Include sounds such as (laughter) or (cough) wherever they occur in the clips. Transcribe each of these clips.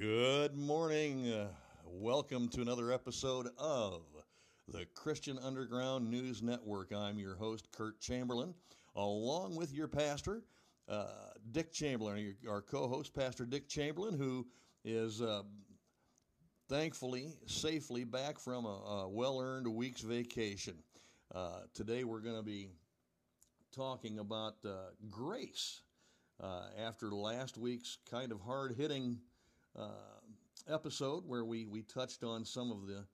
Good morning. Welcome to another episode of the Christian Underground News Network. I'm your host, Kurt Chamberlain, along with your pastor, uh, Dick Chamberlain, our co host, Pastor Dick Chamberlain, who is uh, thankfully safely back from a, a well earned week's vacation. Uh, today we're going to be talking about uh, grace. Uh, after last week's kind of hard hitting uh, episode where we, we touched on some of the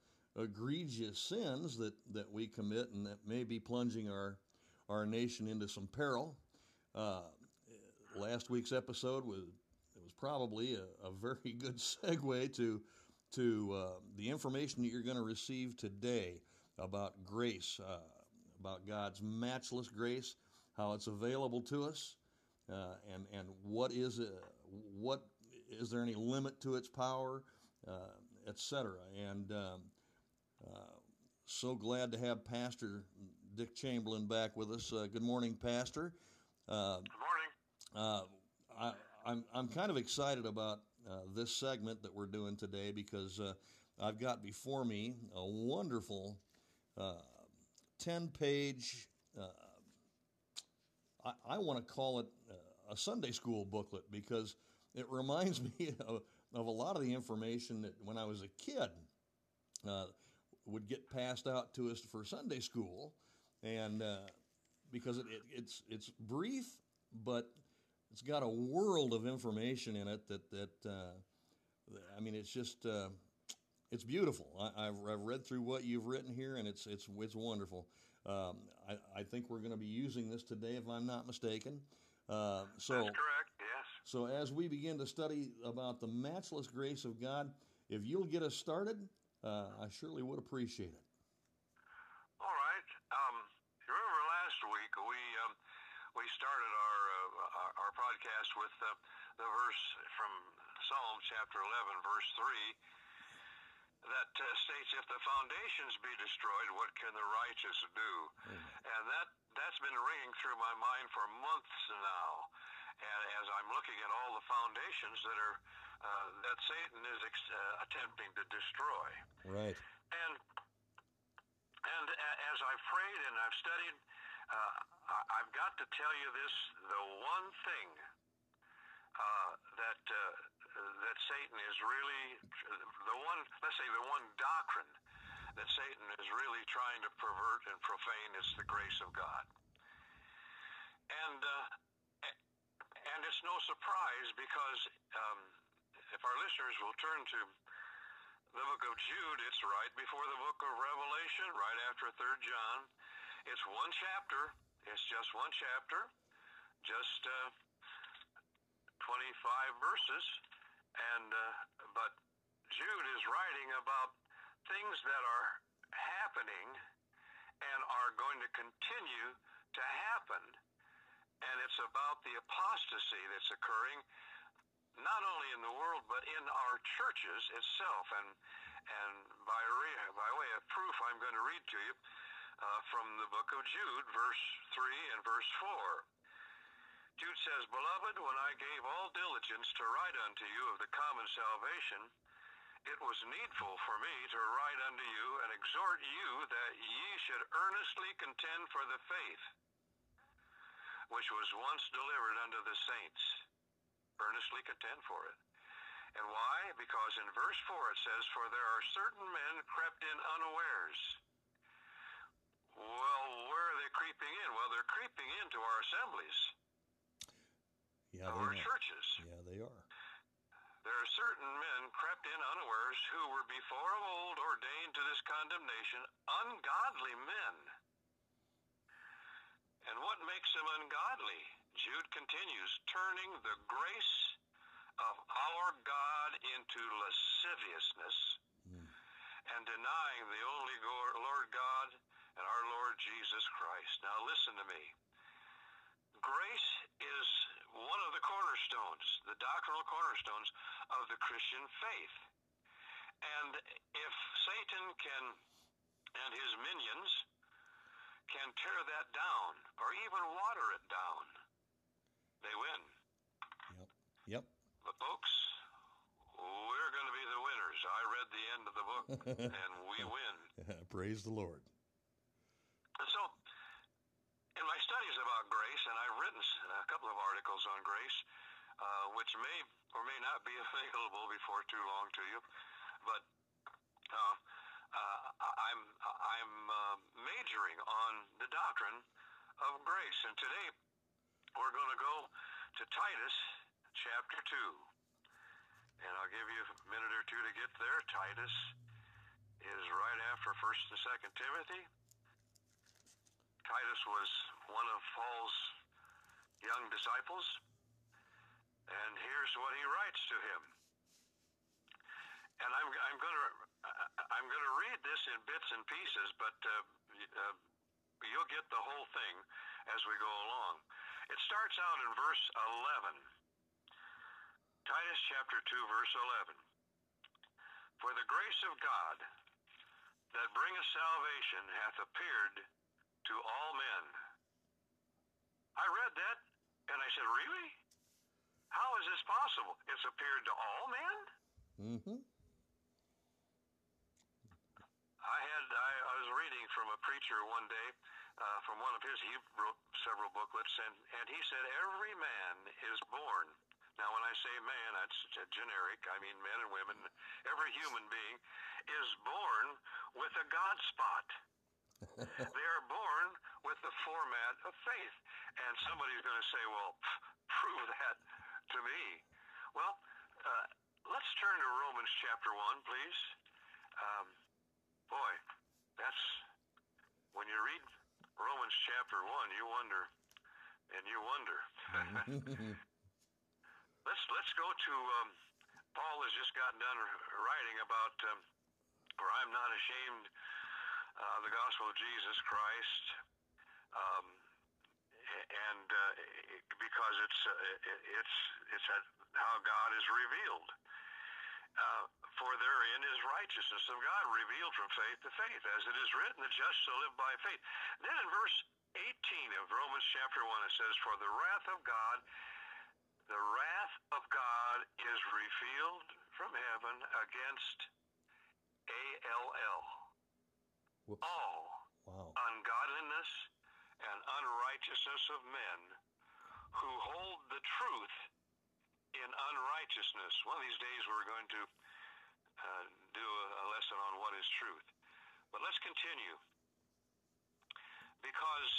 egregious sins that, that we commit and that may be plunging our, our nation into some peril. Uh, last week's episode was it was probably a, a very (laughs) good segue to to uh, the information that you're going to receive today about grace, uh, about God's matchless grace, how it's available to us, uh, and and what is it, what is there any limit to its power, uh, etc. And um, uh, so glad to have Pastor Dick Chamberlain back with us. Uh, good morning, Pastor. Uh, good morning. Uh, I, I'm, I'm kind of excited about this segment that we're doing today because I've got before me a wonderful 10 page I, I want to call it a Sunday school booklet because it reminds (laughs) me of, of a lot of the information that when I was a kid uh, would get passed out to us for Sunday school, and uh, because it, it, it's it's brief, but it's got a world of information in it that that uh, I mean it's just uh, it's beautiful. I, have I've read through what you've written here, and it's it's it's wonderful. Um, I, I think we're going to be using this today, if I'm not mistaken. Uh, so That's correct. Yes. So as we begin to study about the matchless grace of God, if you'll get us started, uh, I surely would appreciate it. All right. Um, remember last week we um, we started our, uh, our, our podcast with uh, the verse from Psalm chapter eleven, verse three, that uh, states, "If the foundations be destroyed, what can the righteous do?" Mm. And that that's been ringing through my mind for months now. And as I'm looking at all the foundations that are uh, that Satan is ex- uh, attempting to destroy. Right. And and as I've prayed and I've studied, uh, I've got to tell you this: the one thing uh, that uh, that Satan is really the one. Let's say the one doctrine that Satan is really trying to pervert and profane is the grace of God. And uh, and it's no surprise because um, if our listeners will turn to the book of Jude, it's right before the book of Revelation, right after Third John. It's one chapter. It's just one chapter, just uh, 25 verses, and uh, but Jude is writing about things that are happening and are going to continue to happen. And it's about the apostasy that's occurring not only in the world but in our churches itself. And and by by way of proof, I'm going to read to you uh, from the book of Jude, verse three and verse four. Jude says, Beloved, when I gave all diligence to write unto you of the common salvation, it was needful for me to write unto you and exhort you that ye should earnestly contend for the faith which was once delivered unto the saints. Earnestly contend for it. And why? Because in verse 4 it says, For there are certain men crept in unawares. Well, where are they creeping in? Well, they're creeping into our assemblies. Yeah, our churches. Yeah, they are. There are certain men crept in unawares who were before of old ordained to this condemnation, ungodly men. And what makes them ungodly? Jude continues, turning the grace of our God into lasciviousness mm. and denying the only Lord God and our Lord Jesus Christ. Now listen to me. Grace is one of the cornerstones, the doctrinal cornerstones of the Christian faith. And if Satan can, and his minions, can tear that down or even water it down, they win. Yep. Yep. But folks, we're going to be the winners. I read the end of the book, (laughs) and we win. (laughs) Praise the Lord. And so, in my studies about grace, and I've written a couple of articles on grace, uh, which may or may not be (laughs) available before too long to you, but uh, uh, I'm I'm uh, majoring on the doctrine of grace, and today we're going to go to Titus chapter two, and I'll give you a minute or two to get there. Titus is right after First and Second Timothy. Titus was one of Paul's young disciples, and here's what he writes to him. And I'm, I'm going to I'm going to read this in bits and pieces, but uh, uh, you'll get the whole thing as we go along. It starts out in verse 11. Titus chapter 2, verse 11. For the grace of God that bringeth salvation hath appeared to all men. I read that and I said, Really? How is this possible? It's appeared to all men? Mm-hmm. I had I, I was reading from a preacher one day, uh, from one of his. He wrote several booklets, and and he said every man is born. Now, when I say man, that's generic. I mean men and women. Every human being is born with a God spot. (laughs) they are born with the format of faith. And somebody's going to say, well, (laughs) prove that to me. Well, uh, let's turn to Romans chapter 1, please. Um, boy, that's when you read Romans chapter 1, you wonder, and you wonder. (laughs) let's let's go to um, Paul has just gotten done writing about um, for I'm not ashamed uh, the gospel of Jesus Christ, um, and uh, because it's uh, it's it's how God is revealed. Uh, for therein is righteousness of God revealed from faith to faith, as it is written, the just shall live by faith. Then in verse 18 of Romans chapter 1, it says, For the wrath of God, the wrath of God is revealed from heaven against A-L-L. All Wow. ungodliness and unrighteousness of men who hold the truth in unrighteousness. One of these days we're going to uh, do a, a lesson on what is truth. But let's continue. Because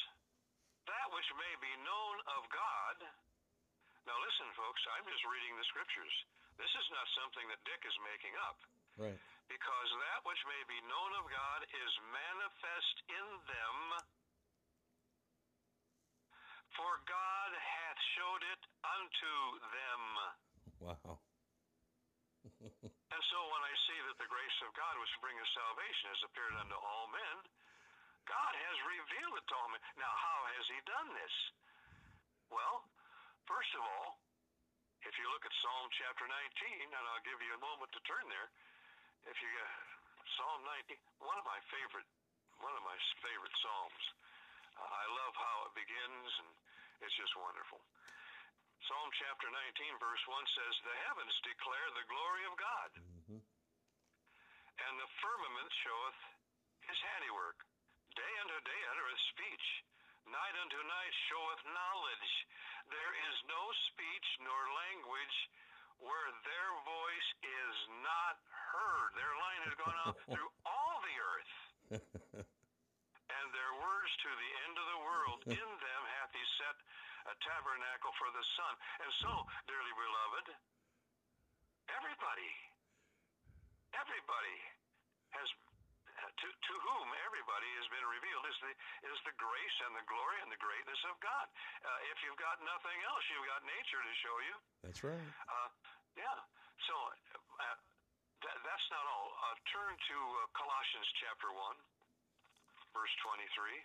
that which may be known of God. Now, listen, folks, I'm just reading the scriptures. This is not something that Dick is making up. Right. Because that which may be known of God is manifest in them. For God hath showed it unto them. Wow. And so when I see that the grace of God which bringeth salvation has appeared unto all men, God has revealed it to all men. Now, how has he done this? Well, first of all, if you look at Psalm chapter 19, and I'll give you a moment to turn there, if you get Psalm 19, one of my favorite, one of my favorite psalms. Uh, I love how it begins, and it's just wonderful. Psalm chapter 19, verse 1 says, The heavens declare the glory of God, Mm-hmm. and the firmament showeth his handiwork. Day unto day uttereth speech, night unto night showeth knowledge. There is no speech nor language where their voice is not heard. Their line has gone out (laughs) through all the earth, (laughs) their words to the end of the world. In them hath he set a tabernacle for the sun. And so, dearly beloved, everybody, everybody has to, to whom everybody has been revealed is the is the grace and the glory and the greatness of God. Uh, if you've got nothing else, you've got nature to show you. That's right. Uh, yeah. So uh, that, that's not all. Uh, turn to uh, Colossians chapter one, verse twenty-three.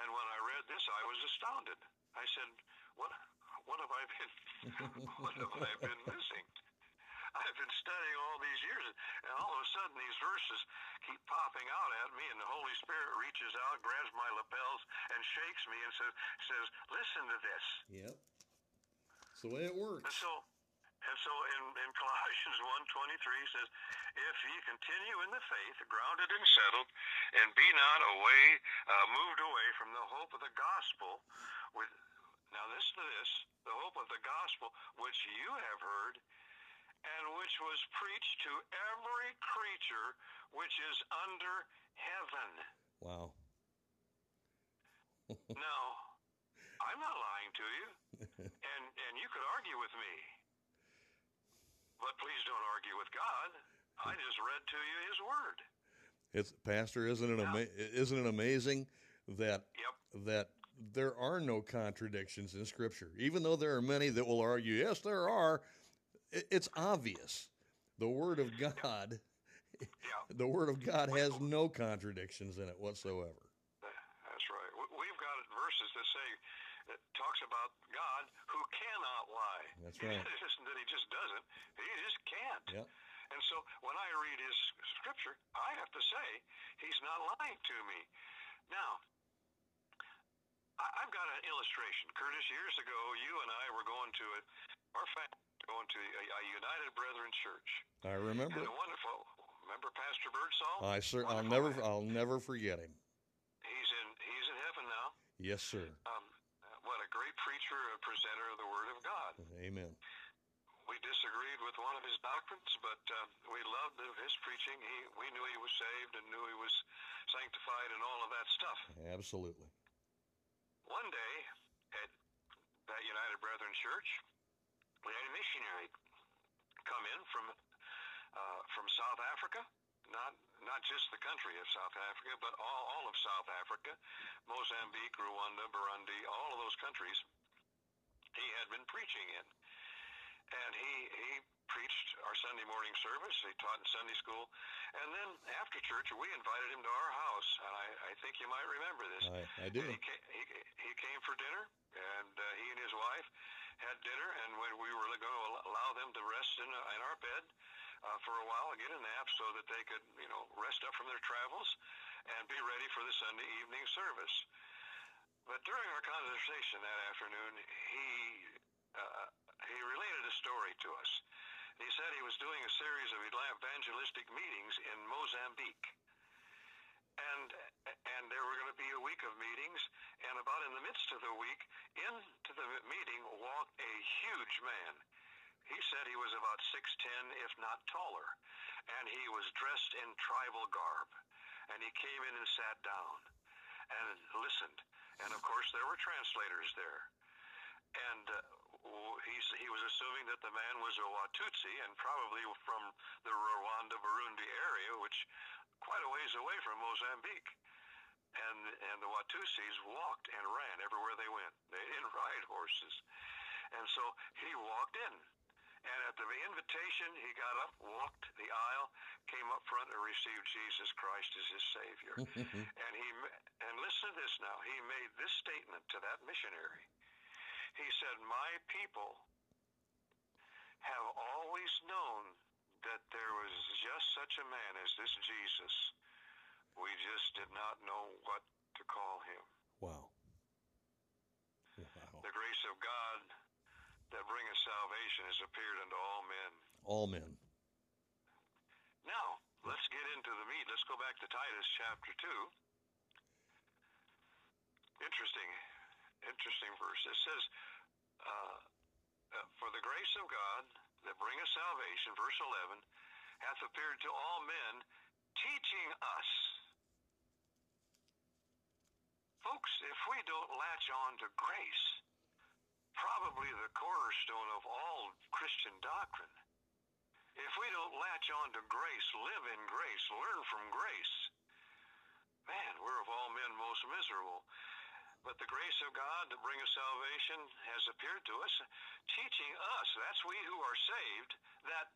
And when I read this, I was astounded. I said, "What? What have I been? (laughs) what have I been missing?" I've been studying all these years, and all of a sudden these verses keep popping out at me, and the Holy Spirit reaches out, grabs my lapels, and shakes me and says, says "Listen to this." Yep. It's the way it works. And so, and so in, in (laughs) Colossians 1.23 says, If ye continue in the faith, grounded and settled, and be not away, uh, moved away from the hope of the gospel, with, now listen to this, the hope of the gospel which you have heard, and which was preached to every creature which is under heaven. Wow. (laughs) now, I'm not lying to you, (laughs) and and you could argue with me, but please don't argue with God. I just read to you His Word. It's Pastor, isn't it ama- isn't it amazing that Yep. that there are no contradictions in Scripture, even though there are many that will argue, yes, there are. It's obvious. The Word of God, Yeah, (laughs) the Word of God has no contradictions in it whatsoever. that's right. We've got verses that say that talks about God who cannot lie. That's (laughs) right. It isn't that He just doesn't; He just can't. Yep. And so when I read His Scripture, I have to say He's not lying to me. Now, I've got an illustration. Curtis, years ago, you and I were going to a, our family going to a, a United Brethren church, I remember. and wonderful. Remember Pastor Birdsall? I cer- I'll never. I'll never forget him. He's in he's in heaven now. Yes, sir. What a great preacher, a presenter of the Word of God. Amen. We disagreed with one of his doctrines, but uh, we loved his preaching. He, we knew he was saved and knew he was sanctified and all of that stuff. Absolutely. One day at that United Brethren Church, we had a missionary come in from uh, from South Africa, not not just the country of South Africa, but all, all of South Africa, Mozambique, Rwanda, Burundi, all of those countries. He had been preaching in, and he he preached our Sunday morning service. He taught in Sunday school, and then after church, we invited him to our house, and I, I think you might remember this. I, I do. He, came, he, he came for dinner, and uh, he and his wife had dinner, and when we were going to allow them to rest in, in our bed uh, for a while, and get a nap, so that they could, you know, rest up from their travels and be ready for the Sunday evening service. But during our conversation that afternoon, he uh, he related a story to us. He said he was doing a series of evangelistic meetings in Mozambique and and there were going to be a week of meetings and about in the midst of the week into the meeting walked a huge man he said he was about 6'10 if not taller and he was dressed in tribal garb and he came in and sat down and listened and of course there were translators there and uh, he, he was assuming that the man was a Watutsi and probably from the Rwanda Burundi area, which quite a ways away from Mozambique. And and the Watutsis walked and ran everywhere they went. They didn't (laughs) ride horses. And so he walked in. And at the invitation, he got up, walked the aisle, came up front, and received Jesus Christ as his Savior. (laughs) and he and listen to this now. He made this statement to that missionary. He said, "My people have always known that there was just such a man as this Jesus. We just did not know what to call him. Wow. Wow. The grace of God that bringeth salvation has appeared unto all men." All men. Now, let's get into the meat. Let's go back to Titus chapter 2. Interesting, interesting verse. It says, uh, uh, For the grace of God that bringeth salvation, verse 11, hath appeared to all men, teaching us. Folks, if we don't latch on to grace, probably the cornerstone of all Christian doctrine, if we don't latch on to grace, live in grace, learn from grace, man, we're of all men most miserable. But the grace of God that bringeth salvation has appeared to us, teaching us, that's we who are saved, that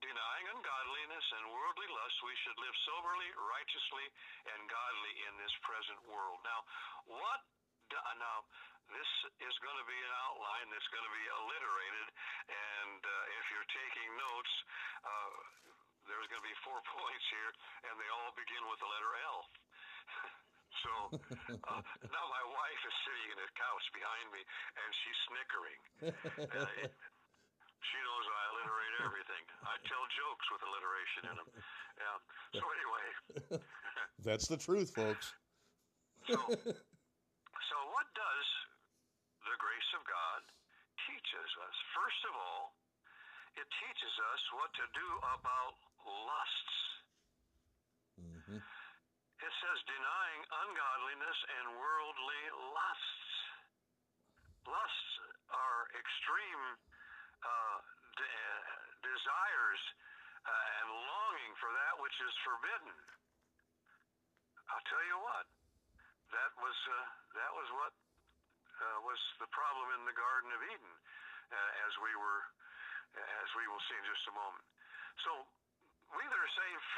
denying ungodliness and worldly lust, we should live soberly, righteously, and godly in this present world. Now, what now this is going to be an outline that's going to be alliterated, and uh, if you're taking notes, uh, there's going to be four (laughs) points here, and they all begin with the letter L. (laughs) so uh, (laughs) now my wife is sitting in a couch behind me, and she's snickering. She knows I alliterate everything. I tell jokes with alliteration in them. Yeah. So anyway, That's the truth, folks. so so what does the grace of God teaches us? First of all, it teaches us what to do about lusts. hmm It says denying ungodliness and worldly lusts. Lusts are extreme uh, de- desires uh, and longing for that which is forbidden. I'll tell you what, that was uh, that was what uh, was the problem in the Garden of Eden, uh, as we were as we will see in just a moment. So we that are saved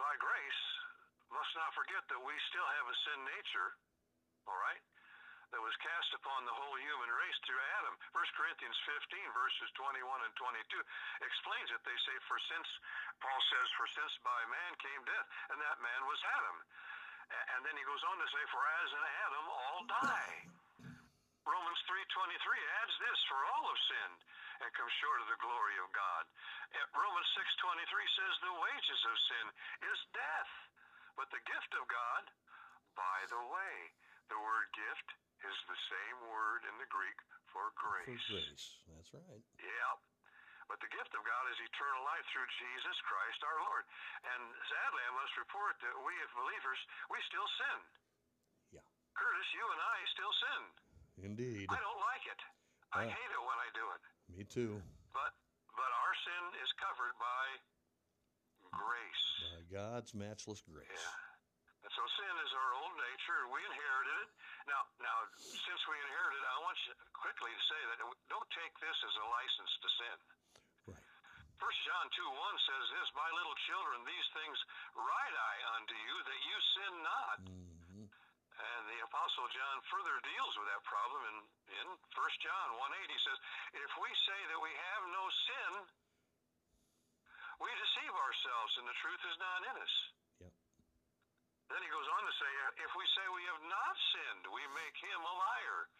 by grace must not forget that we still have a sin nature, all right, that was cast upon the whole human race through Adam. 1 Corinthians 15, verses 21 and 22 explains it. They say, For since, Paul says, For since by man came death, and that man was Adam. And then he goes on to say, For as in Adam all die. Romans 3.23 adds this, For all have sinned and come short of the glory of God. Uh, Romans 6.23 says, The wages of sin is death, but the gift of God, by the way, the word gift is the same word in the Greek for grace. For grace. grace. That's right. Yeah. But the gift of God is eternal life through Jesus Christ our Lord. And sadly, I must report that we as believers, we still sin. Yeah. Curtis, you and I still sin. Indeed. I don't like it. I Ah. hate it when I do it. Me too. But but our sin is covered by grace. By God's matchless grace. Yeah. And so sin is our old nature. We inherited it. Now, now, since we inherited it, I want you quickly to say that don't take this as a license to sin. First John 2 1 says this, My little children, these things write I unto you, that you sin not. hmm And the Apostle John further deals with that problem in, in 1 John 1 8. He says, If we say that we have no sin, we deceive ourselves, and the truth is not in us. Yep. Then he goes on to say, If we say we have not sinned, we make him a liar.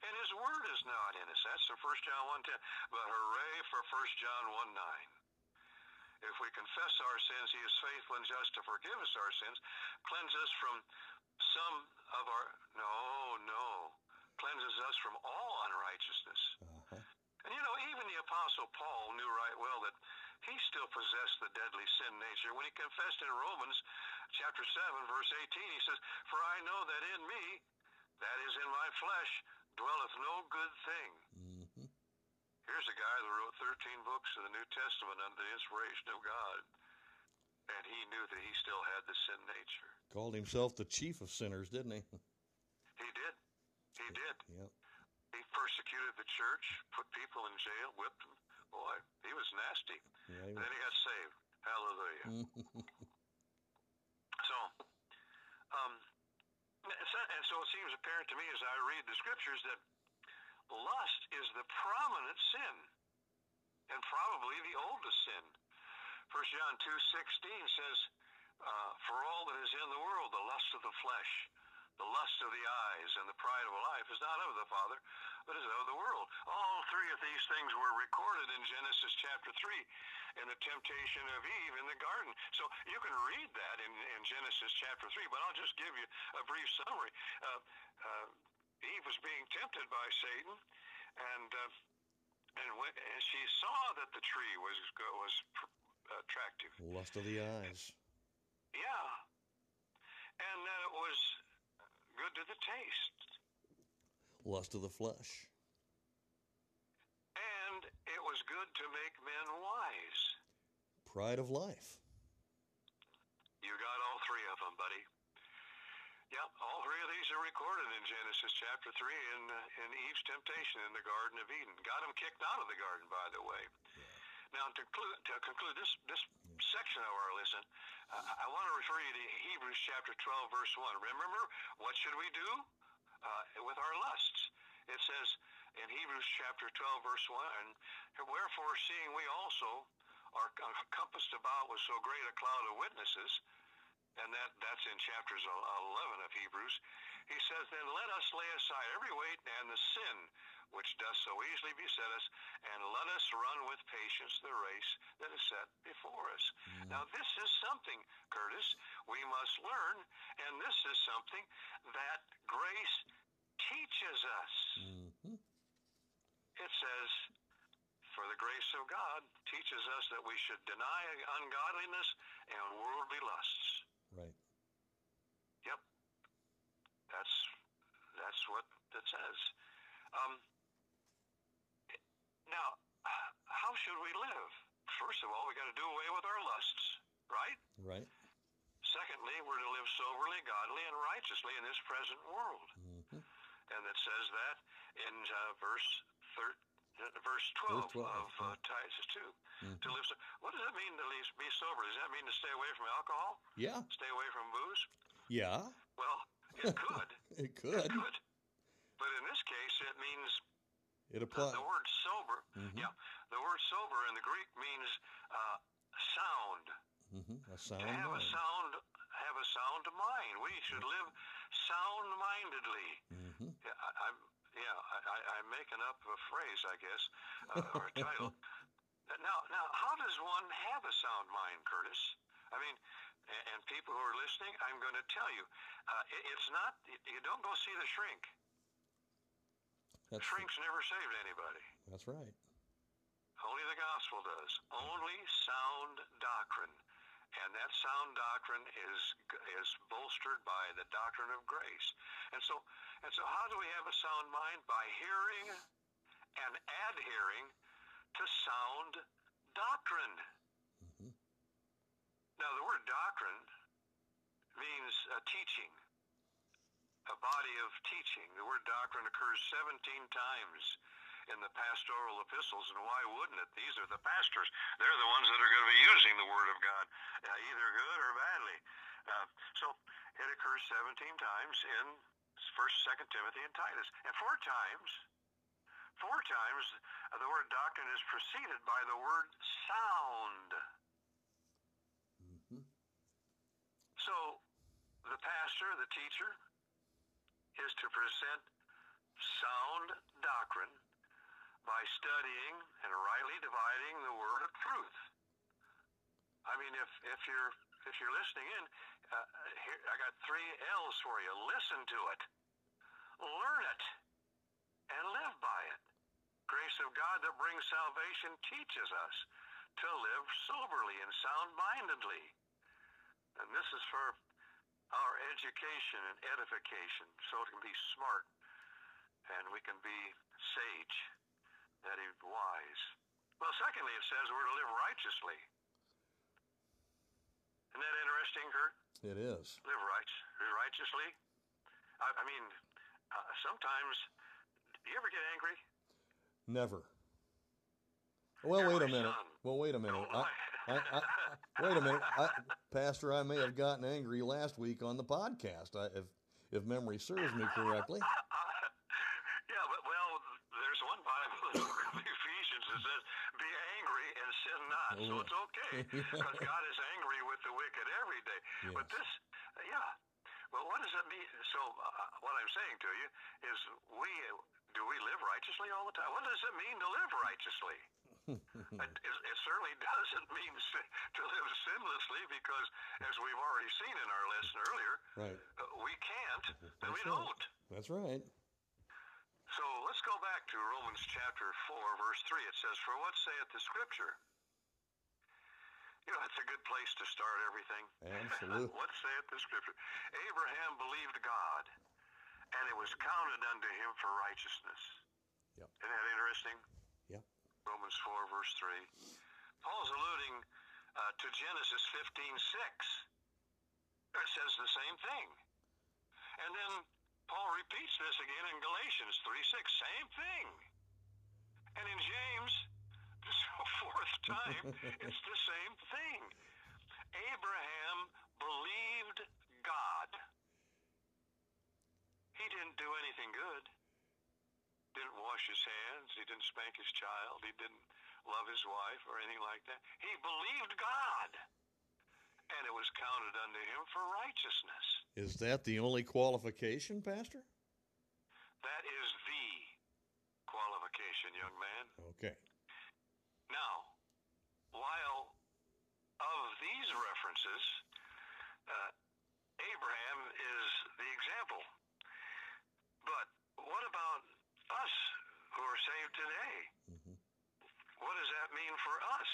And his word is not in us. That's in 1 John 1 10. But hooray for 1 John 1 9. If we confess our sins, he is faithful and just to forgive us our sins, cleanse us from some of our no, no, cleanses us from all unrighteousness. Uh-huh. And you know, even the apostle Paul knew right well that he still possessed the deadly sin nature. When he confessed in Romans chapter 7 verse 18, he says, "For I know that in me, that is in my flesh, dwelleth no good thing." hmm Here's a guy that wrote 13 books of the New Testament under the inspiration of God. And he knew that he still had the sin nature. Called himself the chief of sinners, didn't he? He did. He did. Yep. He persecuted the church, put people in jail, whipped them. Boy, he was nasty. Yeah, he And then he got saved. Hallelujah. (laughs) So, um, and so it seems apparent to me as I read the scriptures that lust is the prominent sin, and probably the oldest sin. First John two sixteen says, uh, "For all that is in the world, the lust of the flesh, the lust of the eyes, and the pride of life is not of the Father, but is of the world." All these things were recorded in Genesis chapter three, in the temptation of Eve in the garden. So you can read that in, in Genesis chapter three, but I'll just give you a brief summary. Uh, uh, Eve was being tempted by Satan, and uh, and, when, and she saw that the tree was was attractive. Lust of the eyes. Yeah, and that it was good to the taste, Lust of the flesh. It was good to make men wise. Pride of life. You got all three of them, buddy. Yep, all three of these are recorded in Genesis chapter 3 in, uh, in Eve's temptation in the Garden of Eden. Got him kicked out of the garden, by the way. Now, to conclude, to conclude this, this section of our lesson, I, I want to refer you to Hebrews chapter 12, verse 1. Remember, what should we do uh, with our lusts? It says in Hebrews chapter 12, verse 1, and wherefore, seeing we also are compassed about with so great a cloud of witnesses, and that, that's in chapters 11 of Hebrews. He says, Then let us lay aside every weight and the sin which does so easily beset us, and let us run with patience the race that is set before us. Mm. Now, this is something, Curtis, we must learn, and this is something that grace teaches us. Mm-hmm. It says, for the grace of God teaches us that we should deny ungodliness and worldly lusts. Right. Yep. That's that's what it says. Um, now, how should we live? First of all, we got to do away with our lusts, right? Right. Secondly, we're to live soberly, godly, and righteously in this present world. Mm-hmm. And it says that in uh, verse 13 verse 12, verse 12 of uh, Titus 2. Mm-hmm. To live, so, what does it mean to leave, be sober? Does that mean to stay away from alcohol? Yeah. Stay away from booze? Yeah. Well, it (laughs) could. it could. It could. But in this case, it means it applies. The, the word sober, mm-hmm. yeah, the word sober in the Greek means uh, sound. Mm-hmm. A sound. To have mind. a sound, have a sound mind. We should live sound-mindedly. Mm-hmm. Yeah, I, yeah, I, am making up a phrase, I guess, uh, or a title. (laughs) now, now, how does one have a sound mind, Curtis? I mean, and, people who are listening, I'm going to tell you, uh, it, it's not. You don't go see the shrink. That's Shrinks the, never saved anybody. That's right. Only the gospel does. Only sound doctrine and that sound doctrine is is bolstered by the doctrine of grace. And so and so how do we have a sound mind by hearing and adhering to sound doctrine? Mm-hmm. Now the word doctrine means a teaching, a body of teaching. The word doctrine occurs 17 times in the pastoral epistles, and why wouldn't it? These are the pastors. They're the ones that are going to be using the Word of God, uh, either good or badly. Uh, so it occurs 17 times in 1st, 2nd Timothy, and Titus. And four times, four times, uh, the word doctrine is preceded by the word sound. Mm-hmm. So the pastor, the teacher, is to present sound doctrine by studying and rightly dividing the word of truth. I mean, if if you're if you're listening in, uh, here I got three L's for you. Listen to it, learn it, and live by it. Grace of God that brings salvation teaches us to live soberly and sound-mindedly, and this is for our education and edification, so it can be smart and we can be sage that is wise. Well, secondly, it says we're to live righteously. Isn't that interesting, Kurt? It is. Live right, righteously. I, I mean, uh, sometimes, do you ever get angry? Never. Well, You're wait a minute. Son. Well, wait a minute. I, I, I, wait a minute, Pastor. I may have gotten angry last week on the podcast, if if memory serves me correctly. (laughs) so it's okay (laughs) because God is angry with the wicked every day. Yes. But this, yeah. Well, what does it mean? So, uh, what I'm saying to you is, we do we live righteously all the time? What does it mean to live righteously? (laughs) it, it, certainly (laughs) doesn't mean to live sinlessly because, as we've already seen in our lesson earlier, right. uh, we can't and we right. don't. That's right. So let's go back to Romans chapter 4, verse 3. It says, For what saith the Scripture? You know, that's a good place to start everything. Absolutely. (laughs) what saith the scripture? Abraham believed God, and it was counted unto him for righteousness. Yep. Isn't that interesting? Yep. Romans 4, verse 3. Paul's alluding uh, to Genesis 15, 6. It says the same thing. And then Paul repeats this again in Galatians 3, 6. Same thing. And in James (laughs) fourth time, it's the same thing. Abraham believed God. He didn't do anything good. Didn't wash his hands. He didn't spank his child. He didn't love his wife or anything like that. He believed God. And it was counted unto him for righteousness. Is that the only qualification, Pastor? That is the qualification, young man. Okay. Now, while of these references, uh, Abraham is the example. But what about us who are saved today? Mhm. What does that mean for us?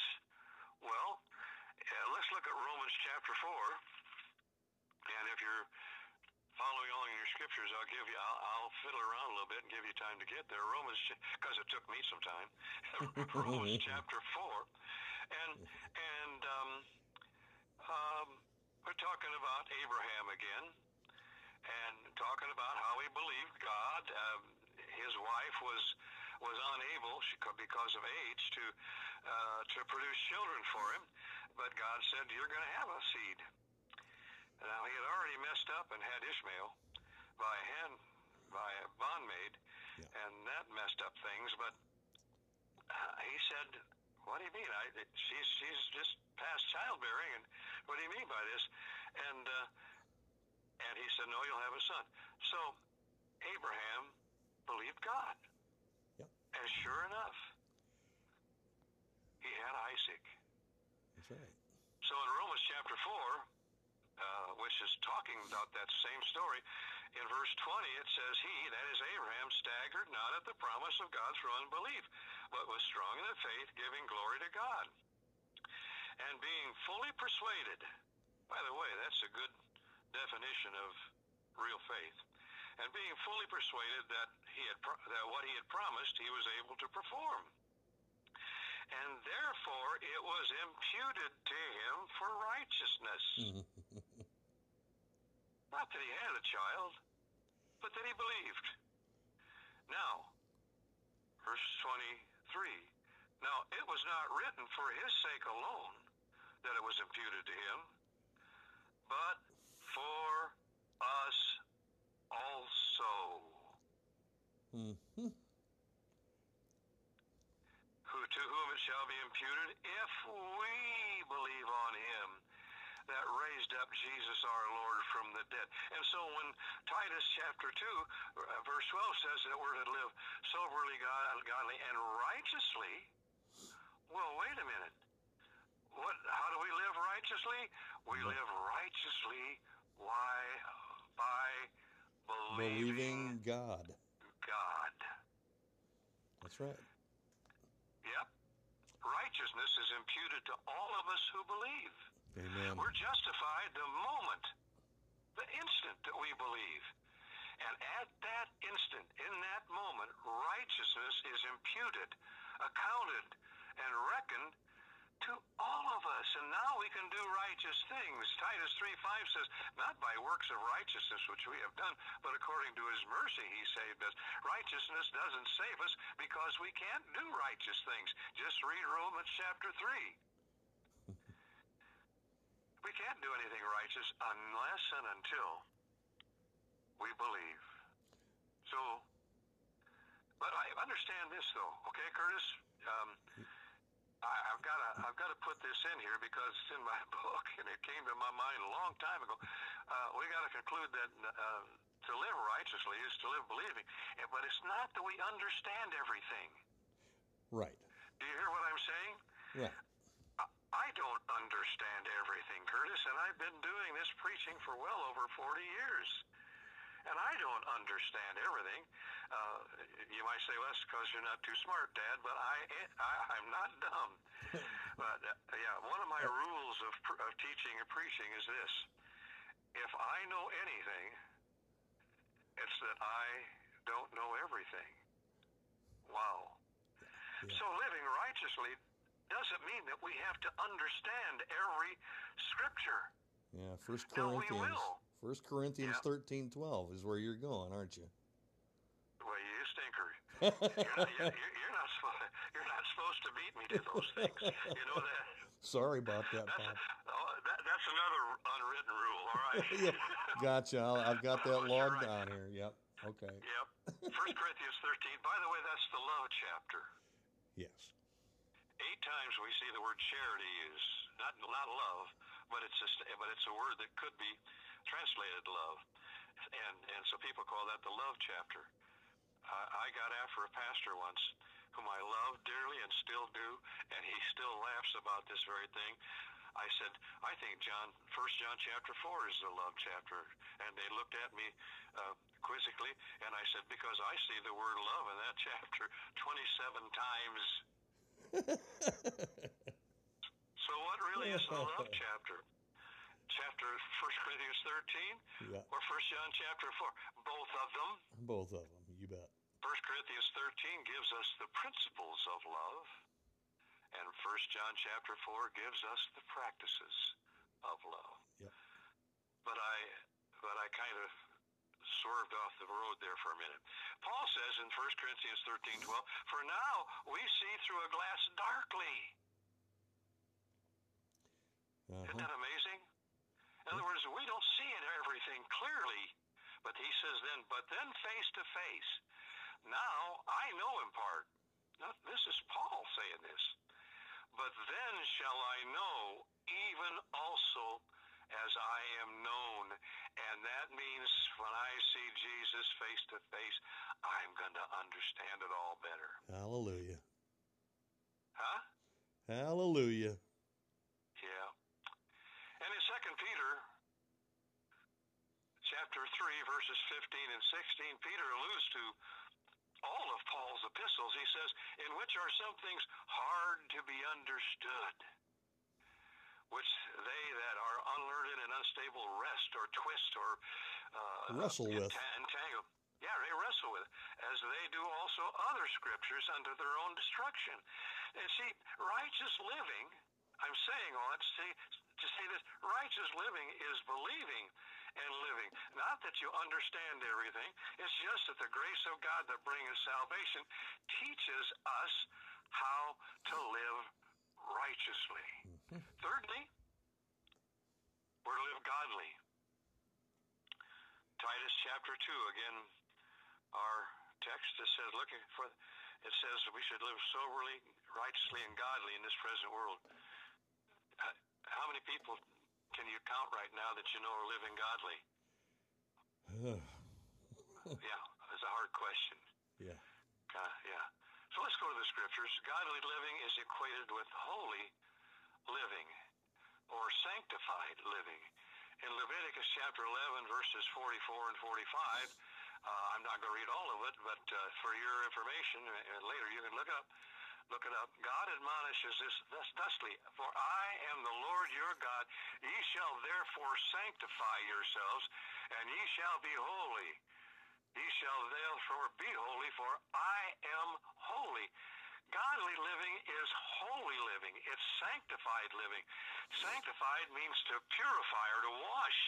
Well, uh, let's look at Romans chapter 4. And if you're following along in your scriptures, I'll give you, I'll, I'll fiddle around a little bit and give you time to get there. Romans, because it took me some time. (laughs) Romans (laughs) chapter 4. And, and, um, um, we're talking about Abraham again and talking about how he believed God. Um, his wife was was unable she, because of age to uh, to produce children for him, but God said, "You're going to have a seed." Now he had already messed up and had Ishmael by a hand by a bondmaid, Yeah. and that messed up things. But uh, he said, "What do you mean? I she's she's just past childbearing, and what do you mean by this?" And uh, and he said, "No, you'll have a son." So Abraham believed God, and sure enough, he had Isaac. That's right. So in Romans chapter 4, uh, which is talking about that same story, in verse 20 it says, He, that is Abraham, staggered not at the promise of God through unbelief, but was strong in the faith, giving glory to God. And being fully persuaded, by the way, that's a good definition of real faith. And being fully persuaded that he had that what he had promised he was able to perform and therefore it was imputed to him for righteousness. (laughs) Not that he had a child, but that he believed. Now, verse 23. Now, it was not written for his sake alone that it was imputed to him, but for us also. Mhm. Who to whom it shall be imputed if we believe on him that raised up Jesus our Lord from the dead. And so when Titus chapter 2 uh, verse 12 says that we're to live soberly, God, godly, and righteously, well, wait a minute. What? How do we live righteously? We live righteously. Why? By Believing believing God. God. That's right. Yep. Righteousness is imputed to all of us who believe. Amen. We're justified the moment, the instant that we believe. And at that instant, in that moment, righteousness is imputed, accounted, and reckoned to all of us. And now we can do righteous things. Titus 3 5 says, Not by works of righteousness which we have done, but according to his mercy he saved us. Righteousness doesn't save us because we can't do righteous things. Just read Romans chapter 3. (laughs) we can't do anything righteous unless and until we believe. So, but I understand this though, okay, Curtis? Um, I, I've got to I've got to put this in here because it's in my (laughs) book and it came to my mind a long time ago. Uh, we got to conclude that uh, to live righteously is to live believing, but it's not that we understand everything. Right. Do you hear what I'm saying? Yeah. I- I don't understand everything, Curtis, and I've been doing this preaching for well over 40 years. And I don't understand everything. Uh, you might say, well, that's because you're not too smart, Dad, but I, I, I'm not dumb. (laughs) but, uh, yeah, one of my rules of, pr- of teaching and preaching is this. If I know anything, it's that I don't know everything. Wow. Yeah. So living righteously doesn't mean that we have to understand every scripture. Yeah. First Corinthians. No, we will. First Corinthians Yeah. thirteen twelve is where you're going, aren't you? Well, you stinker. You're not, you're, you're, not supposed. You're not supposed to beat me to those things. You know that. Sorry about that, That's Pop. oh, that, that's another unwritten rule. All right. (laughs) yeah. Gotcha. I'll, I've got that logged right. on here. Yep. Okay. Yep. First (laughs) Corinthians 13. By the way, that's the love chapter. Yes. Eight times we see the word charity used. Not not love, but it's a, but it's a word that could be translated love, and and so people call that the love chapter. I, I got after a pastor once whom I love dearly and still do, and he still laughs about this very thing. I said, I think John, First John chapter four is the love chapter, and they looked at me uh, quizzically, and I said, because I see the word love in that (laughs) chapter 27 times. (laughs) so what really is the love (laughs) chapter? Chapter First Corinthians 13 Yeah. or First John chapter four? Both of them. Both of them, you bet. First Corinthians 13 gives us the principles of love, and First John chapter 4 gives us the practices of love. Yep. But I but I kind of swerved off the road there for a minute. Paul says in 1 Corinthians 13, 12, For now we see through a glass darkly. Isn't Uh-huh. that amazing? In other words, we don't see it everything clearly. But he says then, but then face to face. Now I know in part. Now, this is Paul saying this. But then shall I know, even also as I am known. And that means when I see Jesus face to face, I'm going to understand it all better. Hallelujah. Huh? Hallelujah. Yeah. And in Second Peter chapter three, verses fifteen and sixteen, Peter alludes to all of Paul's epistles. He says, in which are some things hard to be understood, which they that are unlearned and unstable wrest or twist or uh, Wrestle with. enta- entangle. Yeah, they wrestle with, as they do also other scriptures unto their own destruction. And see, righteous living, I'm saying all that to say, to say this, righteous living is believing. Not that you understand everything, it's just that the grace of God that brings salvation teaches us how to live righteously. Thirdly, we're to live godly. Titus chapter 2, again, our text that says, looking for, it says we should live soberly, righteously, and godly in this present world. Uh, how many people can you count right now that you know are living godly? Yeah, that's a hard question. yeah. Uh, yeah. So let's go to the scriptures. Godly living is equated with holy living or sanctified living. In Leviticus chapter 11, verses 44 and 45, uh, I'm not going to read all of it, but uh, for your information, later you can look up. Look it up. God admonishes this thus, thusly, For I am the Lord your God. Ye shall therefore sanctify yourselves, and ye shall be holy. Ye shall therefore be holy, for I am holy. Godly living is holy living. It's sanctified living. Sanctified means to purify or to wash.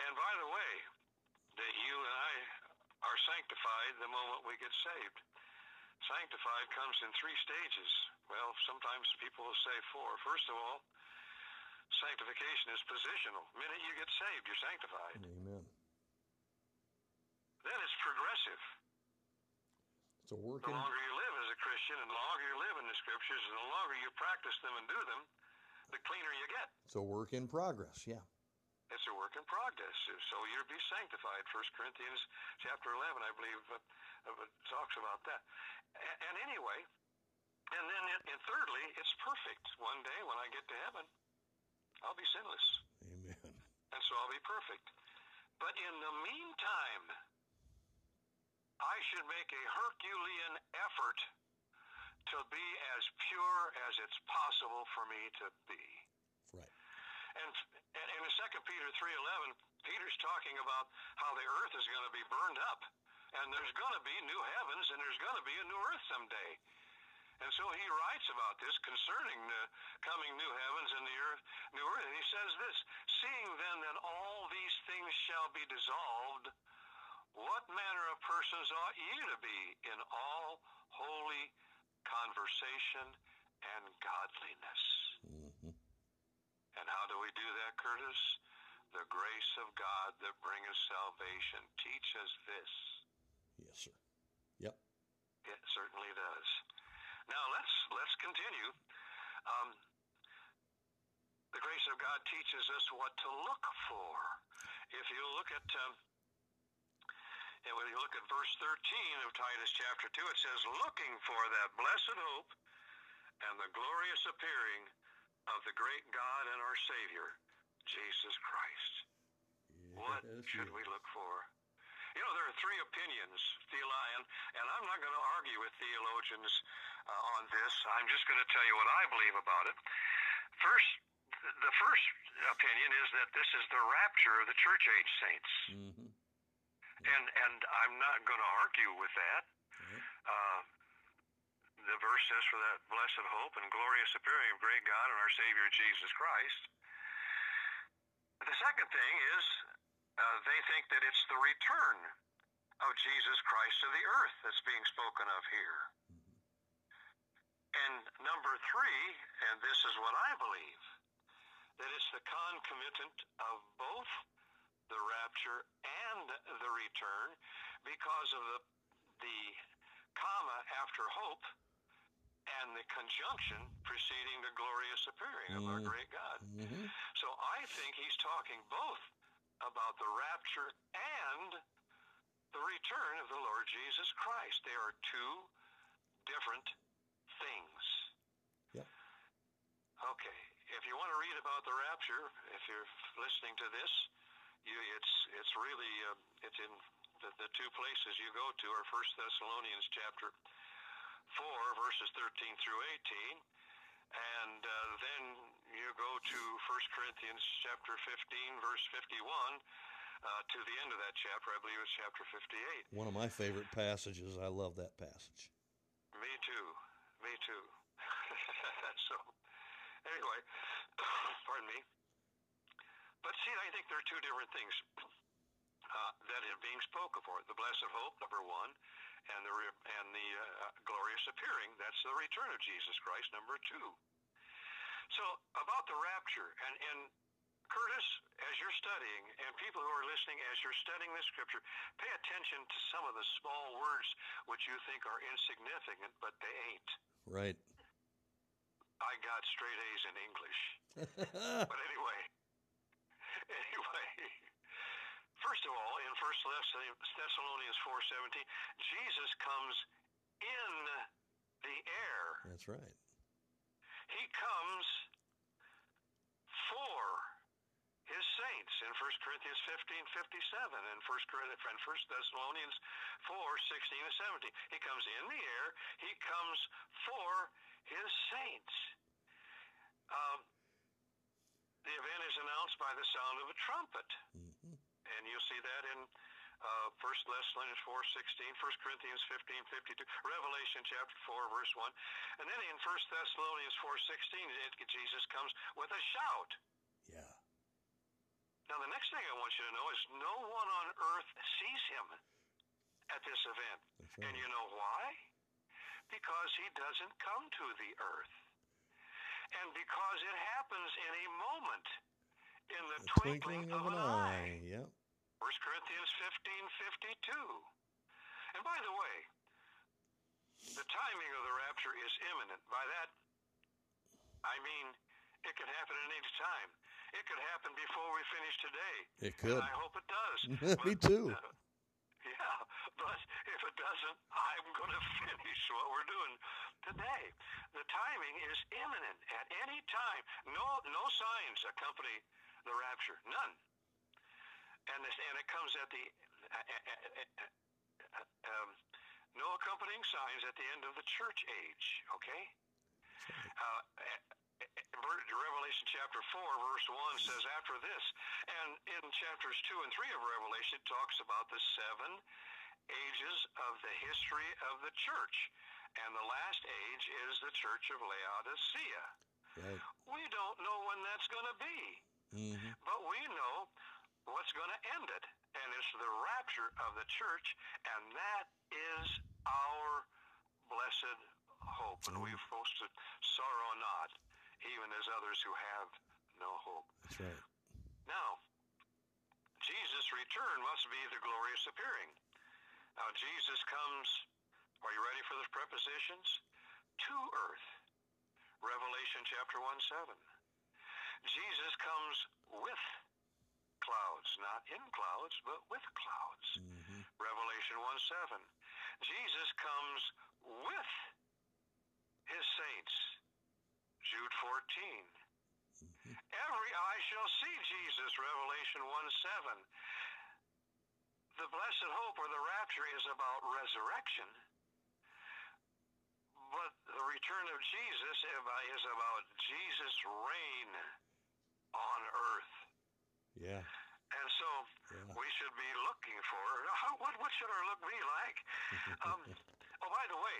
And by the way, that you and I are sanctified the moment we get saved. Sanctified comes in three stages. Well, sometimes people will say four. First of all, sanctification is positional. The minute you get saved, you're sanctified. Amen. Then it's progressive. It's a work. The longer you live as a Christian and the longer you live in the scriptures and the longer you practice them and do them, the cleaner you get. It's a work in progress. Yeah. It's a work in progress. So you'll be sanctified. First Corinthians chapter 11, I believe, uh, uh, talks about that. And, and anyway, and then it, and thirdly, it's perfect. One day when I get to heaven, I'll be sinless. Amen. and so I'll be perfect. But in the meantime, I should make a Herculean effort to be as pure as it's possible for me to be. And, and in 2 Peter 3.11, Peter's talking about how the earth is going to be burned up. And there's going to be new heavens and there's going to be a new earth someday. And so he writes about this concerning the coming new heavens and the earth, new earth. And he says this, Seeing then that all these things shall be dissolved, what manner of persons ought ye to be in all holy conversation and godliness? And how do we do that, Curtis? The grace of God that bringeth salvation teaches this. Yes, sir. Yep. It certainly does. Now let's let's continue. Um, the grace of God teaches us what to look for. If you look at um, and when you look at verse 13 of Titus chapter 2, it says, Looking for that blessed hope and the glorious appearing of the great God and our Savior, Jesus Christ. What should yes. we look for? You know, there are three opinions, theologian, and I'm not going to argue with theologians uh, on this. I'm just going to tell you what I believe about it. First, the first opinion is that this is the rapture of the church age saints. Mhm. And and I'm not going to argue with that. Right. Uh, the verse says, "For that blessed hope and glorious appearing of great God and our Savior Jesus Christ." The second thing is uh, they think that it's the return of Jesus Christ to the earth that's being spoken of here. And number three, and this is what I believe, that it's the concomitant of both the rapture and the return because of the the comma after hope and the conjunction preceding the glorious appearing of our Mm. great God. Mhm. So I think he's talking both about the rapture and the return of the Lord Jesus Christ. They are two different things. Yep. Okay. If you want to read about the rapture, if you're listening to this, you, it's it's really uh, it's in the, the two places you go to are First Thessalonians chapter four verses thirteen through eighteen, and uh, then you go to First Corinthians chapter fifteen verse fifty one. Uh, to the end of that chapter, I believe it's chapter 58. One of my favorite passages. I love that passage. Me too. Me too. (laughs) so, anyway, (coughs) pardon me. But see, I think there are two different things uh, that are being spoken for: the blessed hope, number one, and the and the uh, glorious appearing. That's the return of Jesus Christ, number two. So, about the rapture, and and Curtis, as you're studying, and people who are listening, as you're studying this scripture, pay attention to some of the small words which you think are insignificant, but they ain't. Right. I got straight A's in English. (laughs) But anyway, (laughs) anyway, first of all, in First Thessalonians 4:17, Jesus comes in the air. That's right. He comes for his saints in 1 Corinthians 15, 57 and 1 Corinthians and 1 Thessalonians 4, 16 and 17. He comes in the air. He comes for his saints. Um, the event is announced by the sound of a trumpet. Mhm. And you'll see that in uh, 1 Thessalonians 4, 16, 1 Corinthians 15, 52, Revelation chapter 4, verse 1. And then in 1 Thessalonians 4, 16, it, Jesus comes with a shout. Yeah. Now, the next thing I want you to know is no one on earth sees him at this event. That's And you know why? Because he doesn't come to the earth. And because it happens in a moment, in the, The twinkling, of an eye. Yep. 1 Corinthians 15 52. And by the way, the timing of the rapture is imminent. By that, I mean it can happen at any time. It could happen before we finish today. It could. And I hope it does. (laughs) Me But, too. uh, yeah, but if it doesn't, I'm going (laughs) to finish what we're doing today. The timing is imminent at any time. No, no signs accompany the rapture. None. And this, and it comes at the uh, uh, uh, uh, um, no accompanying signs at the end of the church age. Okay. Uh, uh, uh, Revelation chapter 4, verse 1 says, After this, and in chapters 2 and 3 of Revelation, it talks about the seven ages of the history of the church. And the last age is the church of Laodicea. Right. We don't know when that's going to be, hmm but we know what's going to end it. And it's the rapture of the church, and that is our blessed hope. And we're supposed to sorrow not, even as others who have no hope. That's right. Now, Jesus' return must be the glorious appearing. Now, Jesus comes, are you ready for the prepositions? To earth. Revelation chapter 1 7. Jesus comes with clouds, not in clouds, but with clouds. Mm-hmm. Revelation 1 7. Jesus comes with his saints. Jude 14. Mm-hmm. Every eye shall see Jesus, Revelation 1 7. The blessed hope or the rapture is about resurrection, but the return of Jesus is about Jesus' reign on earth. Yeah. And so Yeah. we should be looking for how, what, what should our look be like? (laughs) Um, oh, by the way,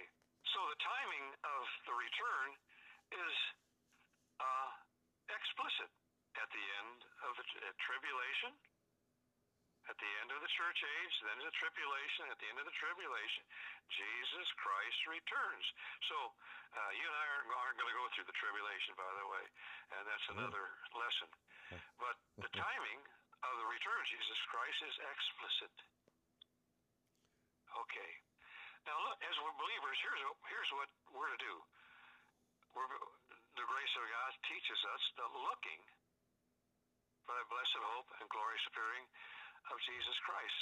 so the timing of the return is uh, explicit at the end of the uh, tribulation, at the end of the church age, then the tribulation, at the end of the tribulation, Jesus Christ returns. So uh, you and I aren't, aren't going to go through the tribulation, by the way, and that's another lesson. But the (laughs) timing of the return of Jesus Christ is explicit. Okay. Now, look, as we're believers, here's here's what we're to do. We're, the grace of God teaches us the looking for that blessed hope and glorious appearing of Jesus Christ.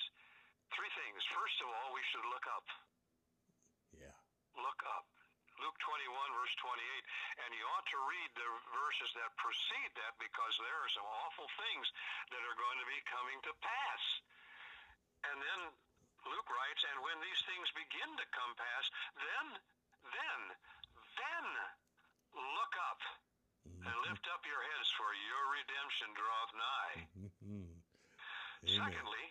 Three things. First of all, we should look up. Yeah. Look up. Luke 21, verse 28. And you ought to read the verses that precede that because there are some awful things that are going to be coming to pass. And then Luke writes, and when these things begin to come pass, then, then, then look up and lift up your heads, for your redemption draweth nigh. Mm-hmm. Secondly,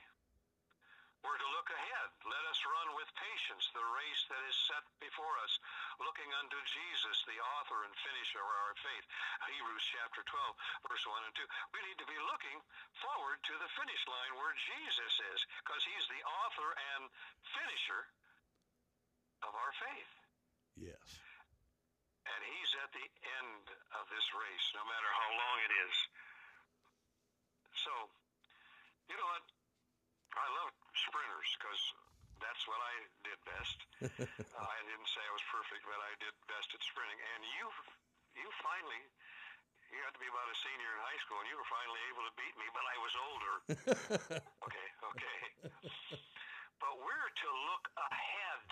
we're to look ahead. Let us run with patience the race that is set before us, looking unto Jesus, the author and finisher of our faith. Hebrews chapter 12, verse 1 and 2. We need to be looking forward to the finish line where Jesus is, because he's the author and finisher of our faith. Yes. And he's at the end of this race, no matter how long it is. So, you know what? I love sprinters because that's what I did best. (laughs) uh, I didn't say I was perfect, but I did best at sprinting. And you, you finally, you had to be about a senior in high school, and you were finally able to beat me, but I was older. (laughs) okay, okay. But we're to look ahead.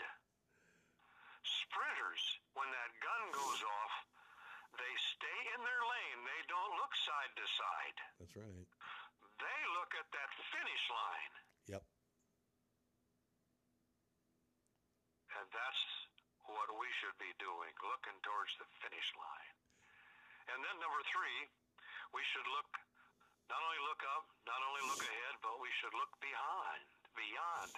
Sprinters, when that gun goes off, they stay in their lane. They don't look side to side. That's right. They look at that finish line. Yep. And that's what we should be doing, looking towards the finish line. And then number three, we should look, not only look up, not only look ahead, but we should look behind, beyond.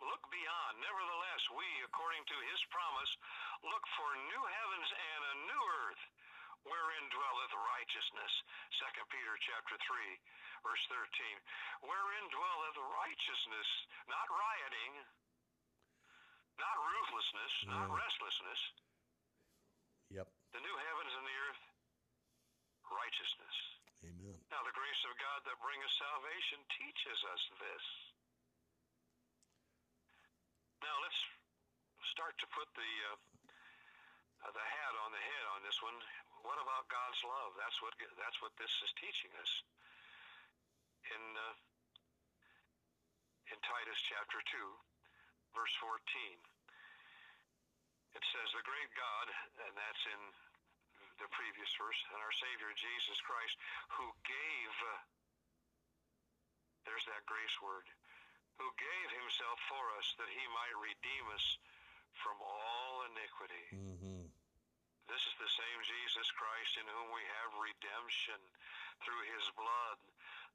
Look beyond. Nevertheless, we, according to his promise, look for new heavens and a new earth wherein dwelleth righteousness. 2 Peter chapter 3, verse 13. Wherein dwelleth righteousness, not rioting, not ruthlessness, not restlessness. Yep. The new heavens and the earth, righteousness. Amen. Now, the grace of God that bringeth salvation teaches us this. Now, let's start to put the uh, uh, the hat on the head on this one. What about God's love? That's what that's what this is teaching us. In uh, in Titus chapter two, verse fourteen, it says, "The great God," and that's in the previous verse, and our Savior Jesus Christ, who gave, there's that grace word, who gave himself for us that he might redeem us from all iniquity. Mm-hmm. This is the same Jesus Christ in whom we have redemption through his blood,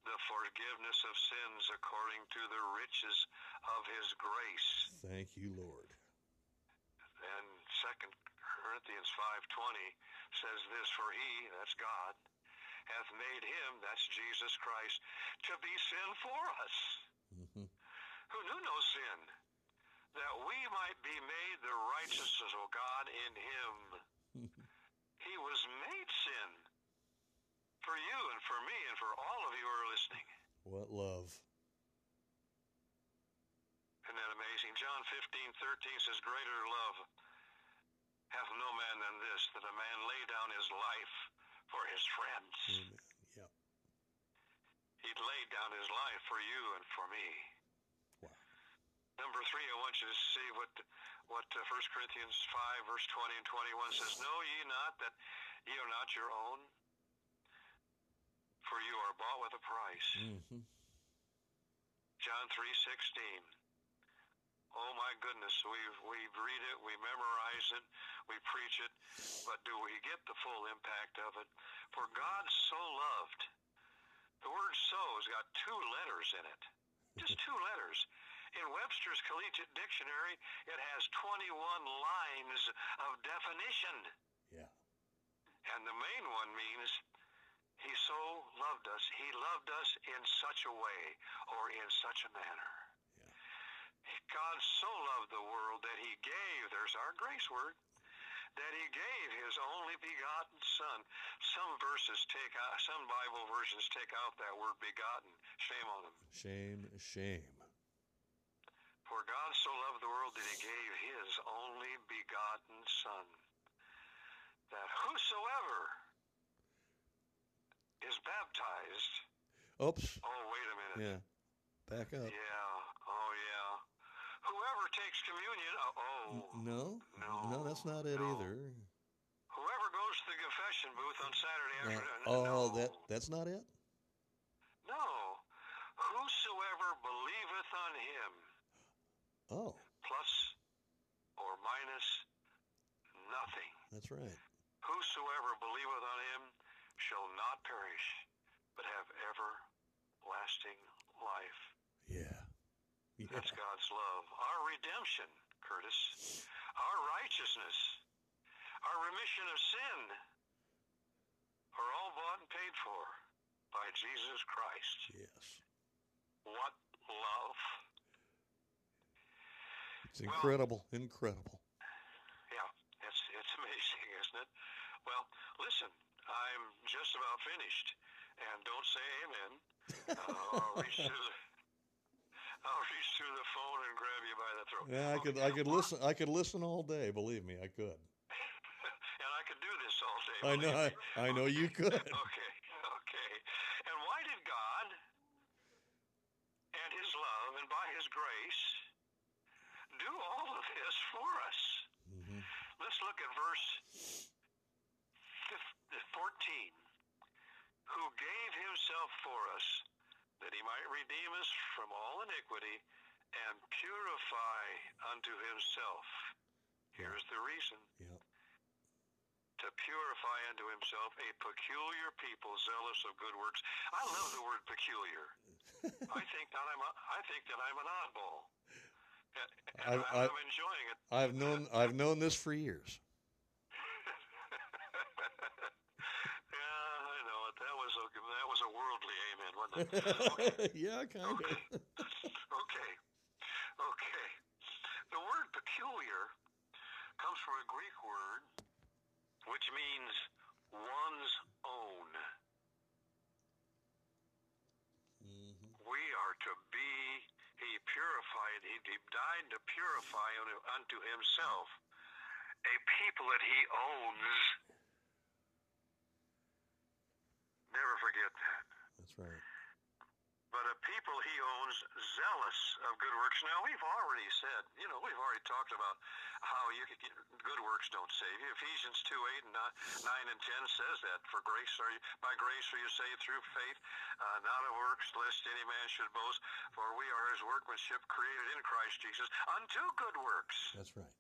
the forgiveness of sins according to the riches of his grace. Thank you, Lord. And Second Corinthians 5:20 says this, for he, that's God, hath made him, that's Jesus Christ, to be sin for us, Mm-hmm. who knew no sin, that we might be made the righteousness of God in him. (laughs) he was made sin for you and for me and for all of you who are listening. What love. Isn't that amazing? John 15, 13 says, Greater love hath no man than this, that a man lay down his life for his friends. Amen. Yep. He laid down his life for you and for me. Wow. Number three, I want you to see what what uh, 1 Corinthians 5, verse 20 and 21 says, Know ye not that ye are not your own? For you are bought with a price. Mm-hmm. John 3:16. Oh my goodness, we we read it, we memorize it, we preach it, but do we get the full impact of it? For God so loved. The word "so" has got two letters in it. Just two (laughs) letters. In Webster's Collegiate Dictionary, it has 21 lines of definition. Yeah. And the main one means he so loved us. He loved us in such a way or in such a manner. Yeah. God so loved the world that he gave, there's our grace word, that he gave his only begotten son. Some verses take out, some Bible versions take out that word begotten. Shame on them. Shame, shame. For God so loved the world that he gave his only begotten son. That whosoever is baptized. Oops. Oh, wait a minute. Yeah. Back up. Yeah. Oh, yeah. Whoever takes communion. Oh, oh. No. No, No, that's not it no. either. Whoever goes to the confession booth on Saturday afternoon. oh, no. that that's not it. No. Whosoever believeth on him, Oh, plus or minus nothing. that's right. Whosoever believeth on him shall not perish, but have everlasting life. Yeah. Yeah. That's God's love. Our redemption, Curtis. Our righteousness. Our remission of sin are all bought and paid for by Jesus Christ. Yes. What love. It's incredible. Incredible. Yeah, it's it's amazing, isn't it? Well, listen, I'm just about finished, and don't say amen. Uh, I'll reach through the I'll reach through the phone and grab you by the throat. Yeah, I could I could listen I could listen all day. Believe me, I could. (laughs) and I could do this all day. I know. I. I know you could. (laughs) Okay, okay. And why did God and His love and by His grace do all of this for us? hmm Let's look at verse fif- 14. Who gave himself for us that he might redeem us from all iniquity and purify unto himself. Here's the reason Yep. to purify unto himself a peculiar of good works. I love the word peculiar. I think that I'm a, I think that I'm an oddball. And, I've- I'm enjoying it. I've known I've known this for years. (laughs) yeah, I know it. That was a that was a worldly amen, wasn't it? Okay, (laughs) yeah, kind of. okay, okay. The word peculiar comes from a Greek word which means one's own. hmm We are to be. He purified. He, died to purify unto himself a people that he owns. Never forget that. That's right. But a people he owns zealous of good works. Now we've already said, you know, we've already talked about how you could get, good works don't save you. Ephesians two eight and nine and ten says that for grace are you by grace are you saved through faith, uh, not of works, lest any man should boast. For we are his workmanship, created in Christ Jesus unto good works. That's right.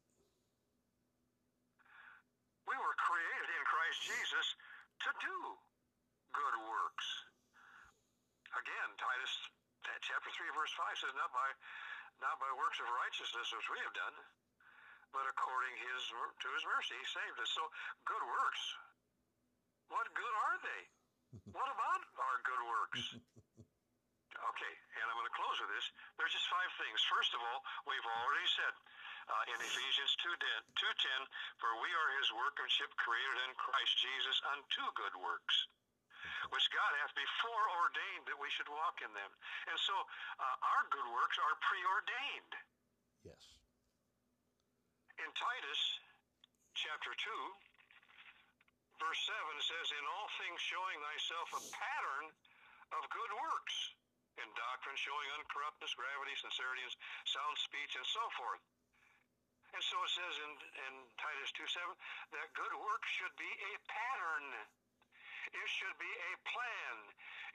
We were created in Christ Jesus to do good works. Again, Titus chapter three verse five says, "Not by, not by works of righteousness which we have done, but according his to his mercy he saved us." So, good works. What good are they? (laughs) what about our good works? (laughs) Okay, and I'm going to close with this. There's just five things. First of all, we've already said uh, in Ephesians 2:10, 2:10, for we are his workmanship created in Christ Jesus unto good works, which God hath before ordained that we should walk in them. And so uh, our good works are preordained. Yes. In Titus chapter 2, verse 7 says, In all things showing thyself a pattern of good works, in doctrine showing uncorruptness, gravity, sincerity, and sound speech, and so forth. And so it says in, in Titus 2 7 that good works should be a pattern. It should be a plan.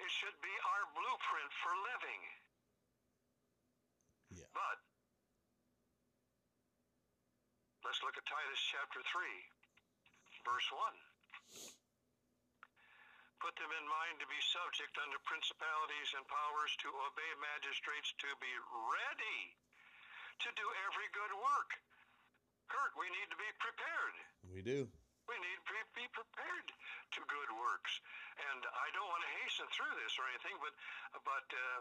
It should be our blueprint for living. Yeah. But let's look at Titus chapter 3, verse 1. Put them in mind to be subject unto principalities and powers, to obey magistrates, to be ready to do every good work. Kurt, we need to be prepared. We do. We need to be prepared to good works. And I don't want to hasten through this or anything, but but uh,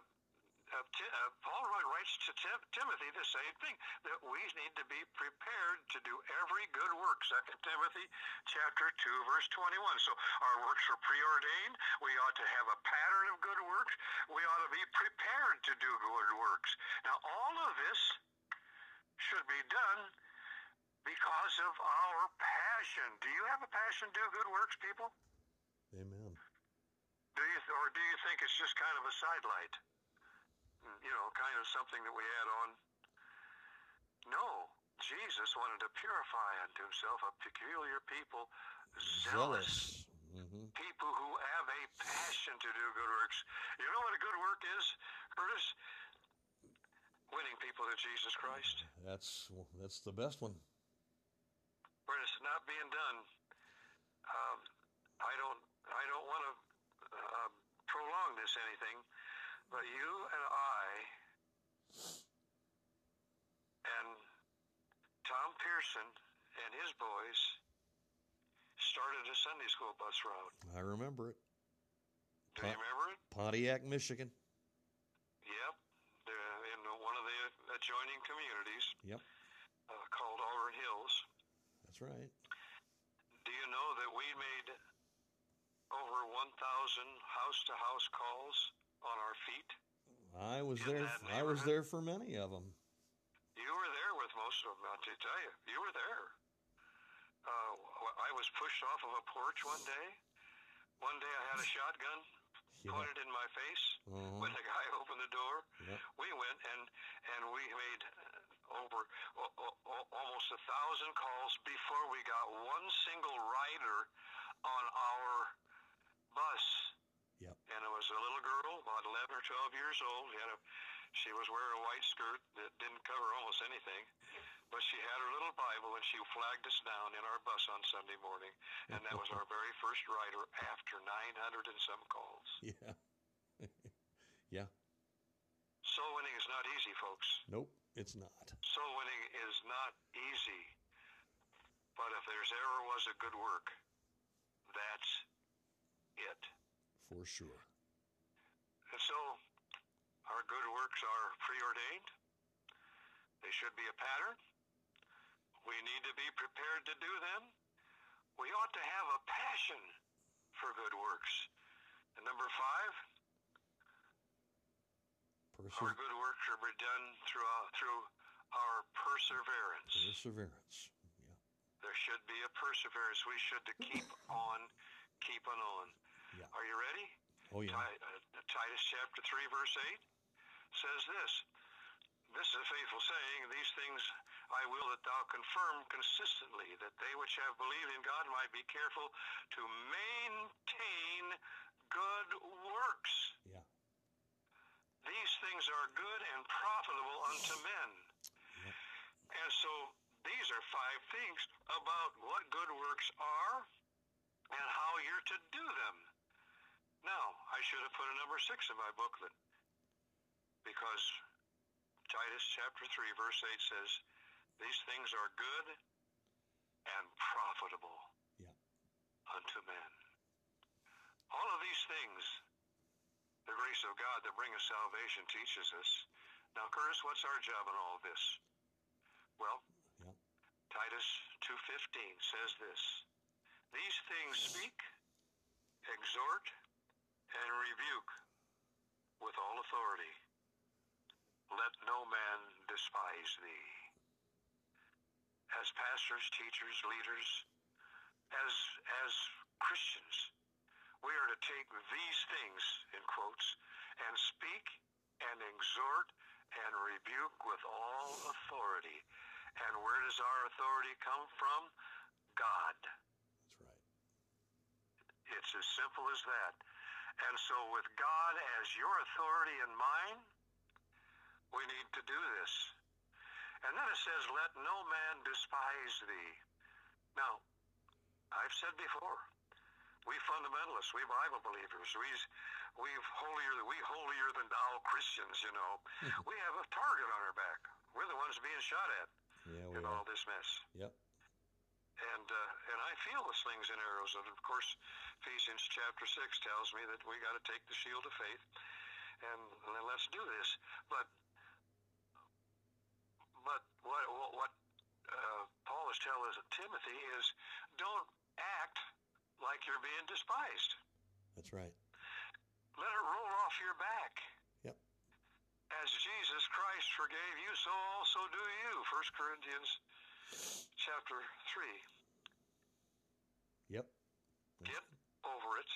uh, Ti- uh, Paul writes to Tim- Timothy the same thing that we need to be prepared to do every good work. Second Timothy chapter two verse twenty one. So our works are preordained. We ought to have a pattern of good works. We ought to be prepared to do good works. Now all of this should be done because of our passion. Do you have a passion to do good works, people? Amen. Do you, or do you think it's just kind of a sidelight? Mm, You know, kind of something that we add on. No, Jesus wanted to purify unto himself a peculiar people, zealous, hmm people who have a passion to do good works. You know what a good work is, Curtis? Winning people to Jesus Christ. That's that's the best one. When it's not being done, um, I don't, I don't want to uh, prolong this anything, but you and I and Tom Pearson and his boys started a Sunday school bus route. I remember it. Do you remember it? Pontiac, Michigan. Yep. In one of the adjoining communities Yep. uh, called Auburn Hills. That's right. Do you know that we made over 1,000 house-to-house calls on our feet? I was there. I was there for many of them. You were there with most of them, I'll to tell you. You were there. Uh, I was pushed off of a porch one day. One day I had a shotgun (laughs) Yeah. pointed in my face Uh-huh. when the guy (laughs) opened the door. Yep. We went and and we made over o- o- o- almost a thousand calls before we got one single rider on our bus. Yep. And it was a little girl, about 11 or 12 years old. She, had a, she was wearing a white skirt that didn't cover almost anything, but she had her little Bible and she flagged us down in our bus on Sunday morning. And that was our (laughs) very first rider after 900 and some calls. Yeah. (laughs) yeah. Soul winning is not easy, folks. Nope. It's not. Soul winning is not easy. But if there's ever was a good work, that's it. For sure. And so, our good works are preordained. They should be a pattern. We need to be prepared to do them. We ought to have a passion for good works. And number five, our good works are done through, uh, through our perseverance. perseverance. Yeah. There should be a perseverance. We should to keep (laughs) on keeping on. Yeah. Are you ready? Oh yeah. Ti- uh, Titus chapter 3, verse 8 says this. This is a faithful saying, These things I will that thou confirm consistently, that they which have believed in God might be careful to maintain good works. Yeah. These things are good and profitable unto men. And so these are five things about what good works are and how you're to do them. Now, I should have put a number six in my booklet because Titus chapter 3, verse 8 says, These things are good and profitable Yeah. unto men. All of these things, the grace of God that bringeth salvation teaches us. Now, Curtis, what's our job in all this? Well, Yeah. Titus 2.15 says this, These things speak, exhort, and rebuke with all authority. Let no man despise thee. As pastors, teachers, leaders, as as Christians, we are to take these things in quotes and speak and exhort and rebuke with all authority. And where does our authority come from? God. That's right. It's as simple as that. And so, with God as your authority and mine, we need to do this. And then it says, Let no man despise thee. Now, I've said before, we fundamentalists, we Bible believers, we we holier we holier than thou Christians, you know. (laughs) we have a target on our back. We're the ones being shot at Yeah, in are. all this mess Yep. and uh, and I feel the slings and arrows. And of course, Ephesians chapter six tells me that we got to take the shield of faith, and, and then let's do this. But but what what, what uh, Paul is telling Timothy is don't act like you're being despised. That's right. Let it roll off your back. Yep. As Jesus Christ forgave you, so also do you. First Corinthians chapter three. Yep. Get over it.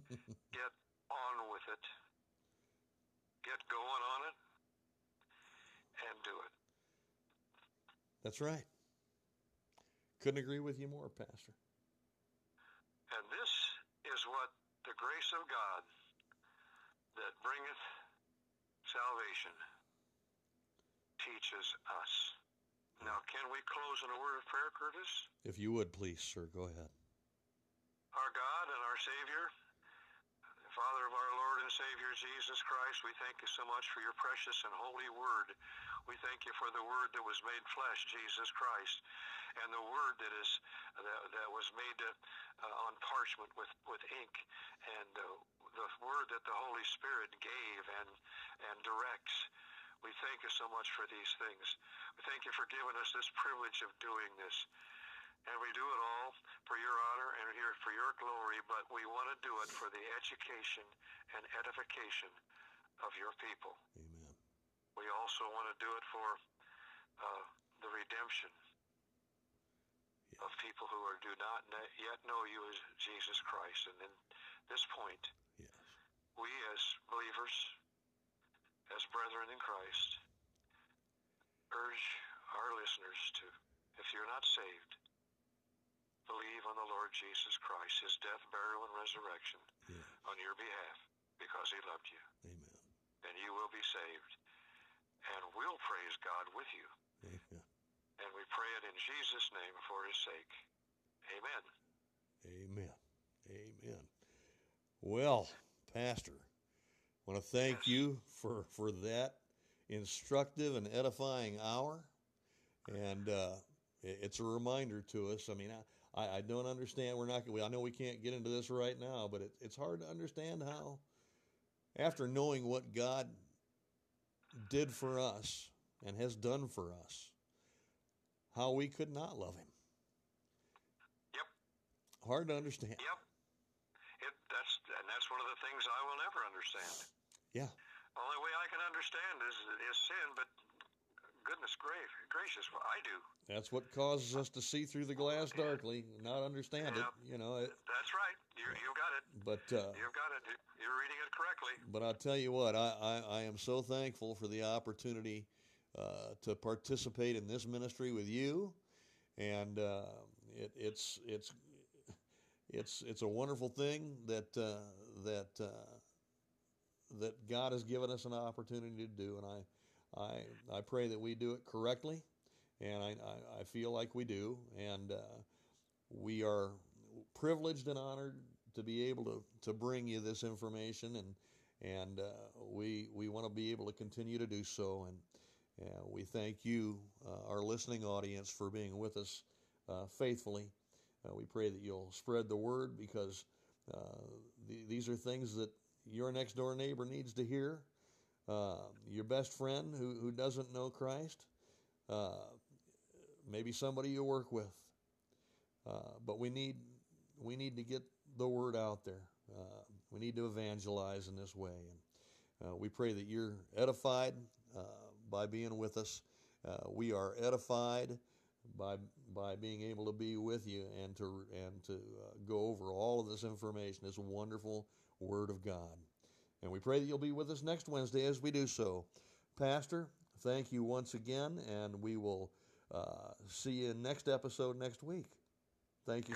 (laughs) Get on with it. Get going on it. And do it. That's right. Couldn't agree with you more, Pastor. And this is what the grace of God that bringeth salvation teaches us. Now, can we close in a word of prayer, Curtis? If you would, please, sir, go ahead. Our God and our Savior, Father of our Lord and Savior Jesus Christ, we thank you so much for your precious and holy word. We thank you for the word that was made flesh, Jesus Christ, and the word that is that, that was made uh, on parchment with with ink, and uh, the word that the Holy Spirit gave and and directs. We thank you so much for these things. We thank you for giving us this privilege of doing this. And we do it all for your honor and here for your glory, but we want to do it for the education and edification of your people. Amen. We also want to do it for uh, the redemption Yeah. of people who are, do not yet know you as Jesus Christ. And in this point, Yes. we as believers, as brethren in Christ, urge our listeners to, if you're not saved, believe on the Lord Jesus Christ, his death, burial, and resurrection Yeah. on your behalf because he loved you. Amen. And you will be saved. And we'll praise God with you. Amen. And we pray it in Jesus' name for his sake. Amen. Amen. Amen. Well, Pastor, I want to thank Yes. you for, for that instructive and edifying hour. And uh, it's a reminder to us. I mean, I, I, I don't understand. We're not. I know we can't get into this right now, but it, it's hard to understand how, after knowing what God did for us and has done for us, how we could not love Him. Yep. Hard to understand. Yep. It, that's and that's one of the things I will never understand. Yeah. Only way I can understand is is sin, but goodness gracious, well, I do. That's what causes us to see through the glass darkly, not understand it. You know, it, That's right. You you got it. but uh, You've got it. You're reading it correctly. but I'll tell you what, I, I, I am so thankful for the opportunity uh, to participate in this ministry with you, and uh, it, it's it's it's it's a wonderful thing that uh, that uh, that God has given us an opportunity to do, and I I I pray that we do it correctly, and I I, I feel like we do, and uh, we are privileged and honored to be able to, to bring you this information and and uh, we we want to be able to continue to do so and we thank you uh, our listening audience for being with us uh, faithfully. Uh, we pray that you'll spread the word because the, these are things that your next door neighbor needs to hear uh, your best friend who, who doesn't know Christ uh, maybe somebody you work with uh, but we need we need to get the word out there. Uh, we need to evangelize in this way, and uh, we pray that you're edified uh, by being with us. We are edified by by being able to be with you and to and to uh, go over all of this information, this wonderful Word of God. And we pray that you'll be with us next Wednesday as we do so. Pastor, thank you once again, and we will uh, see you in next episode next week. Thank you.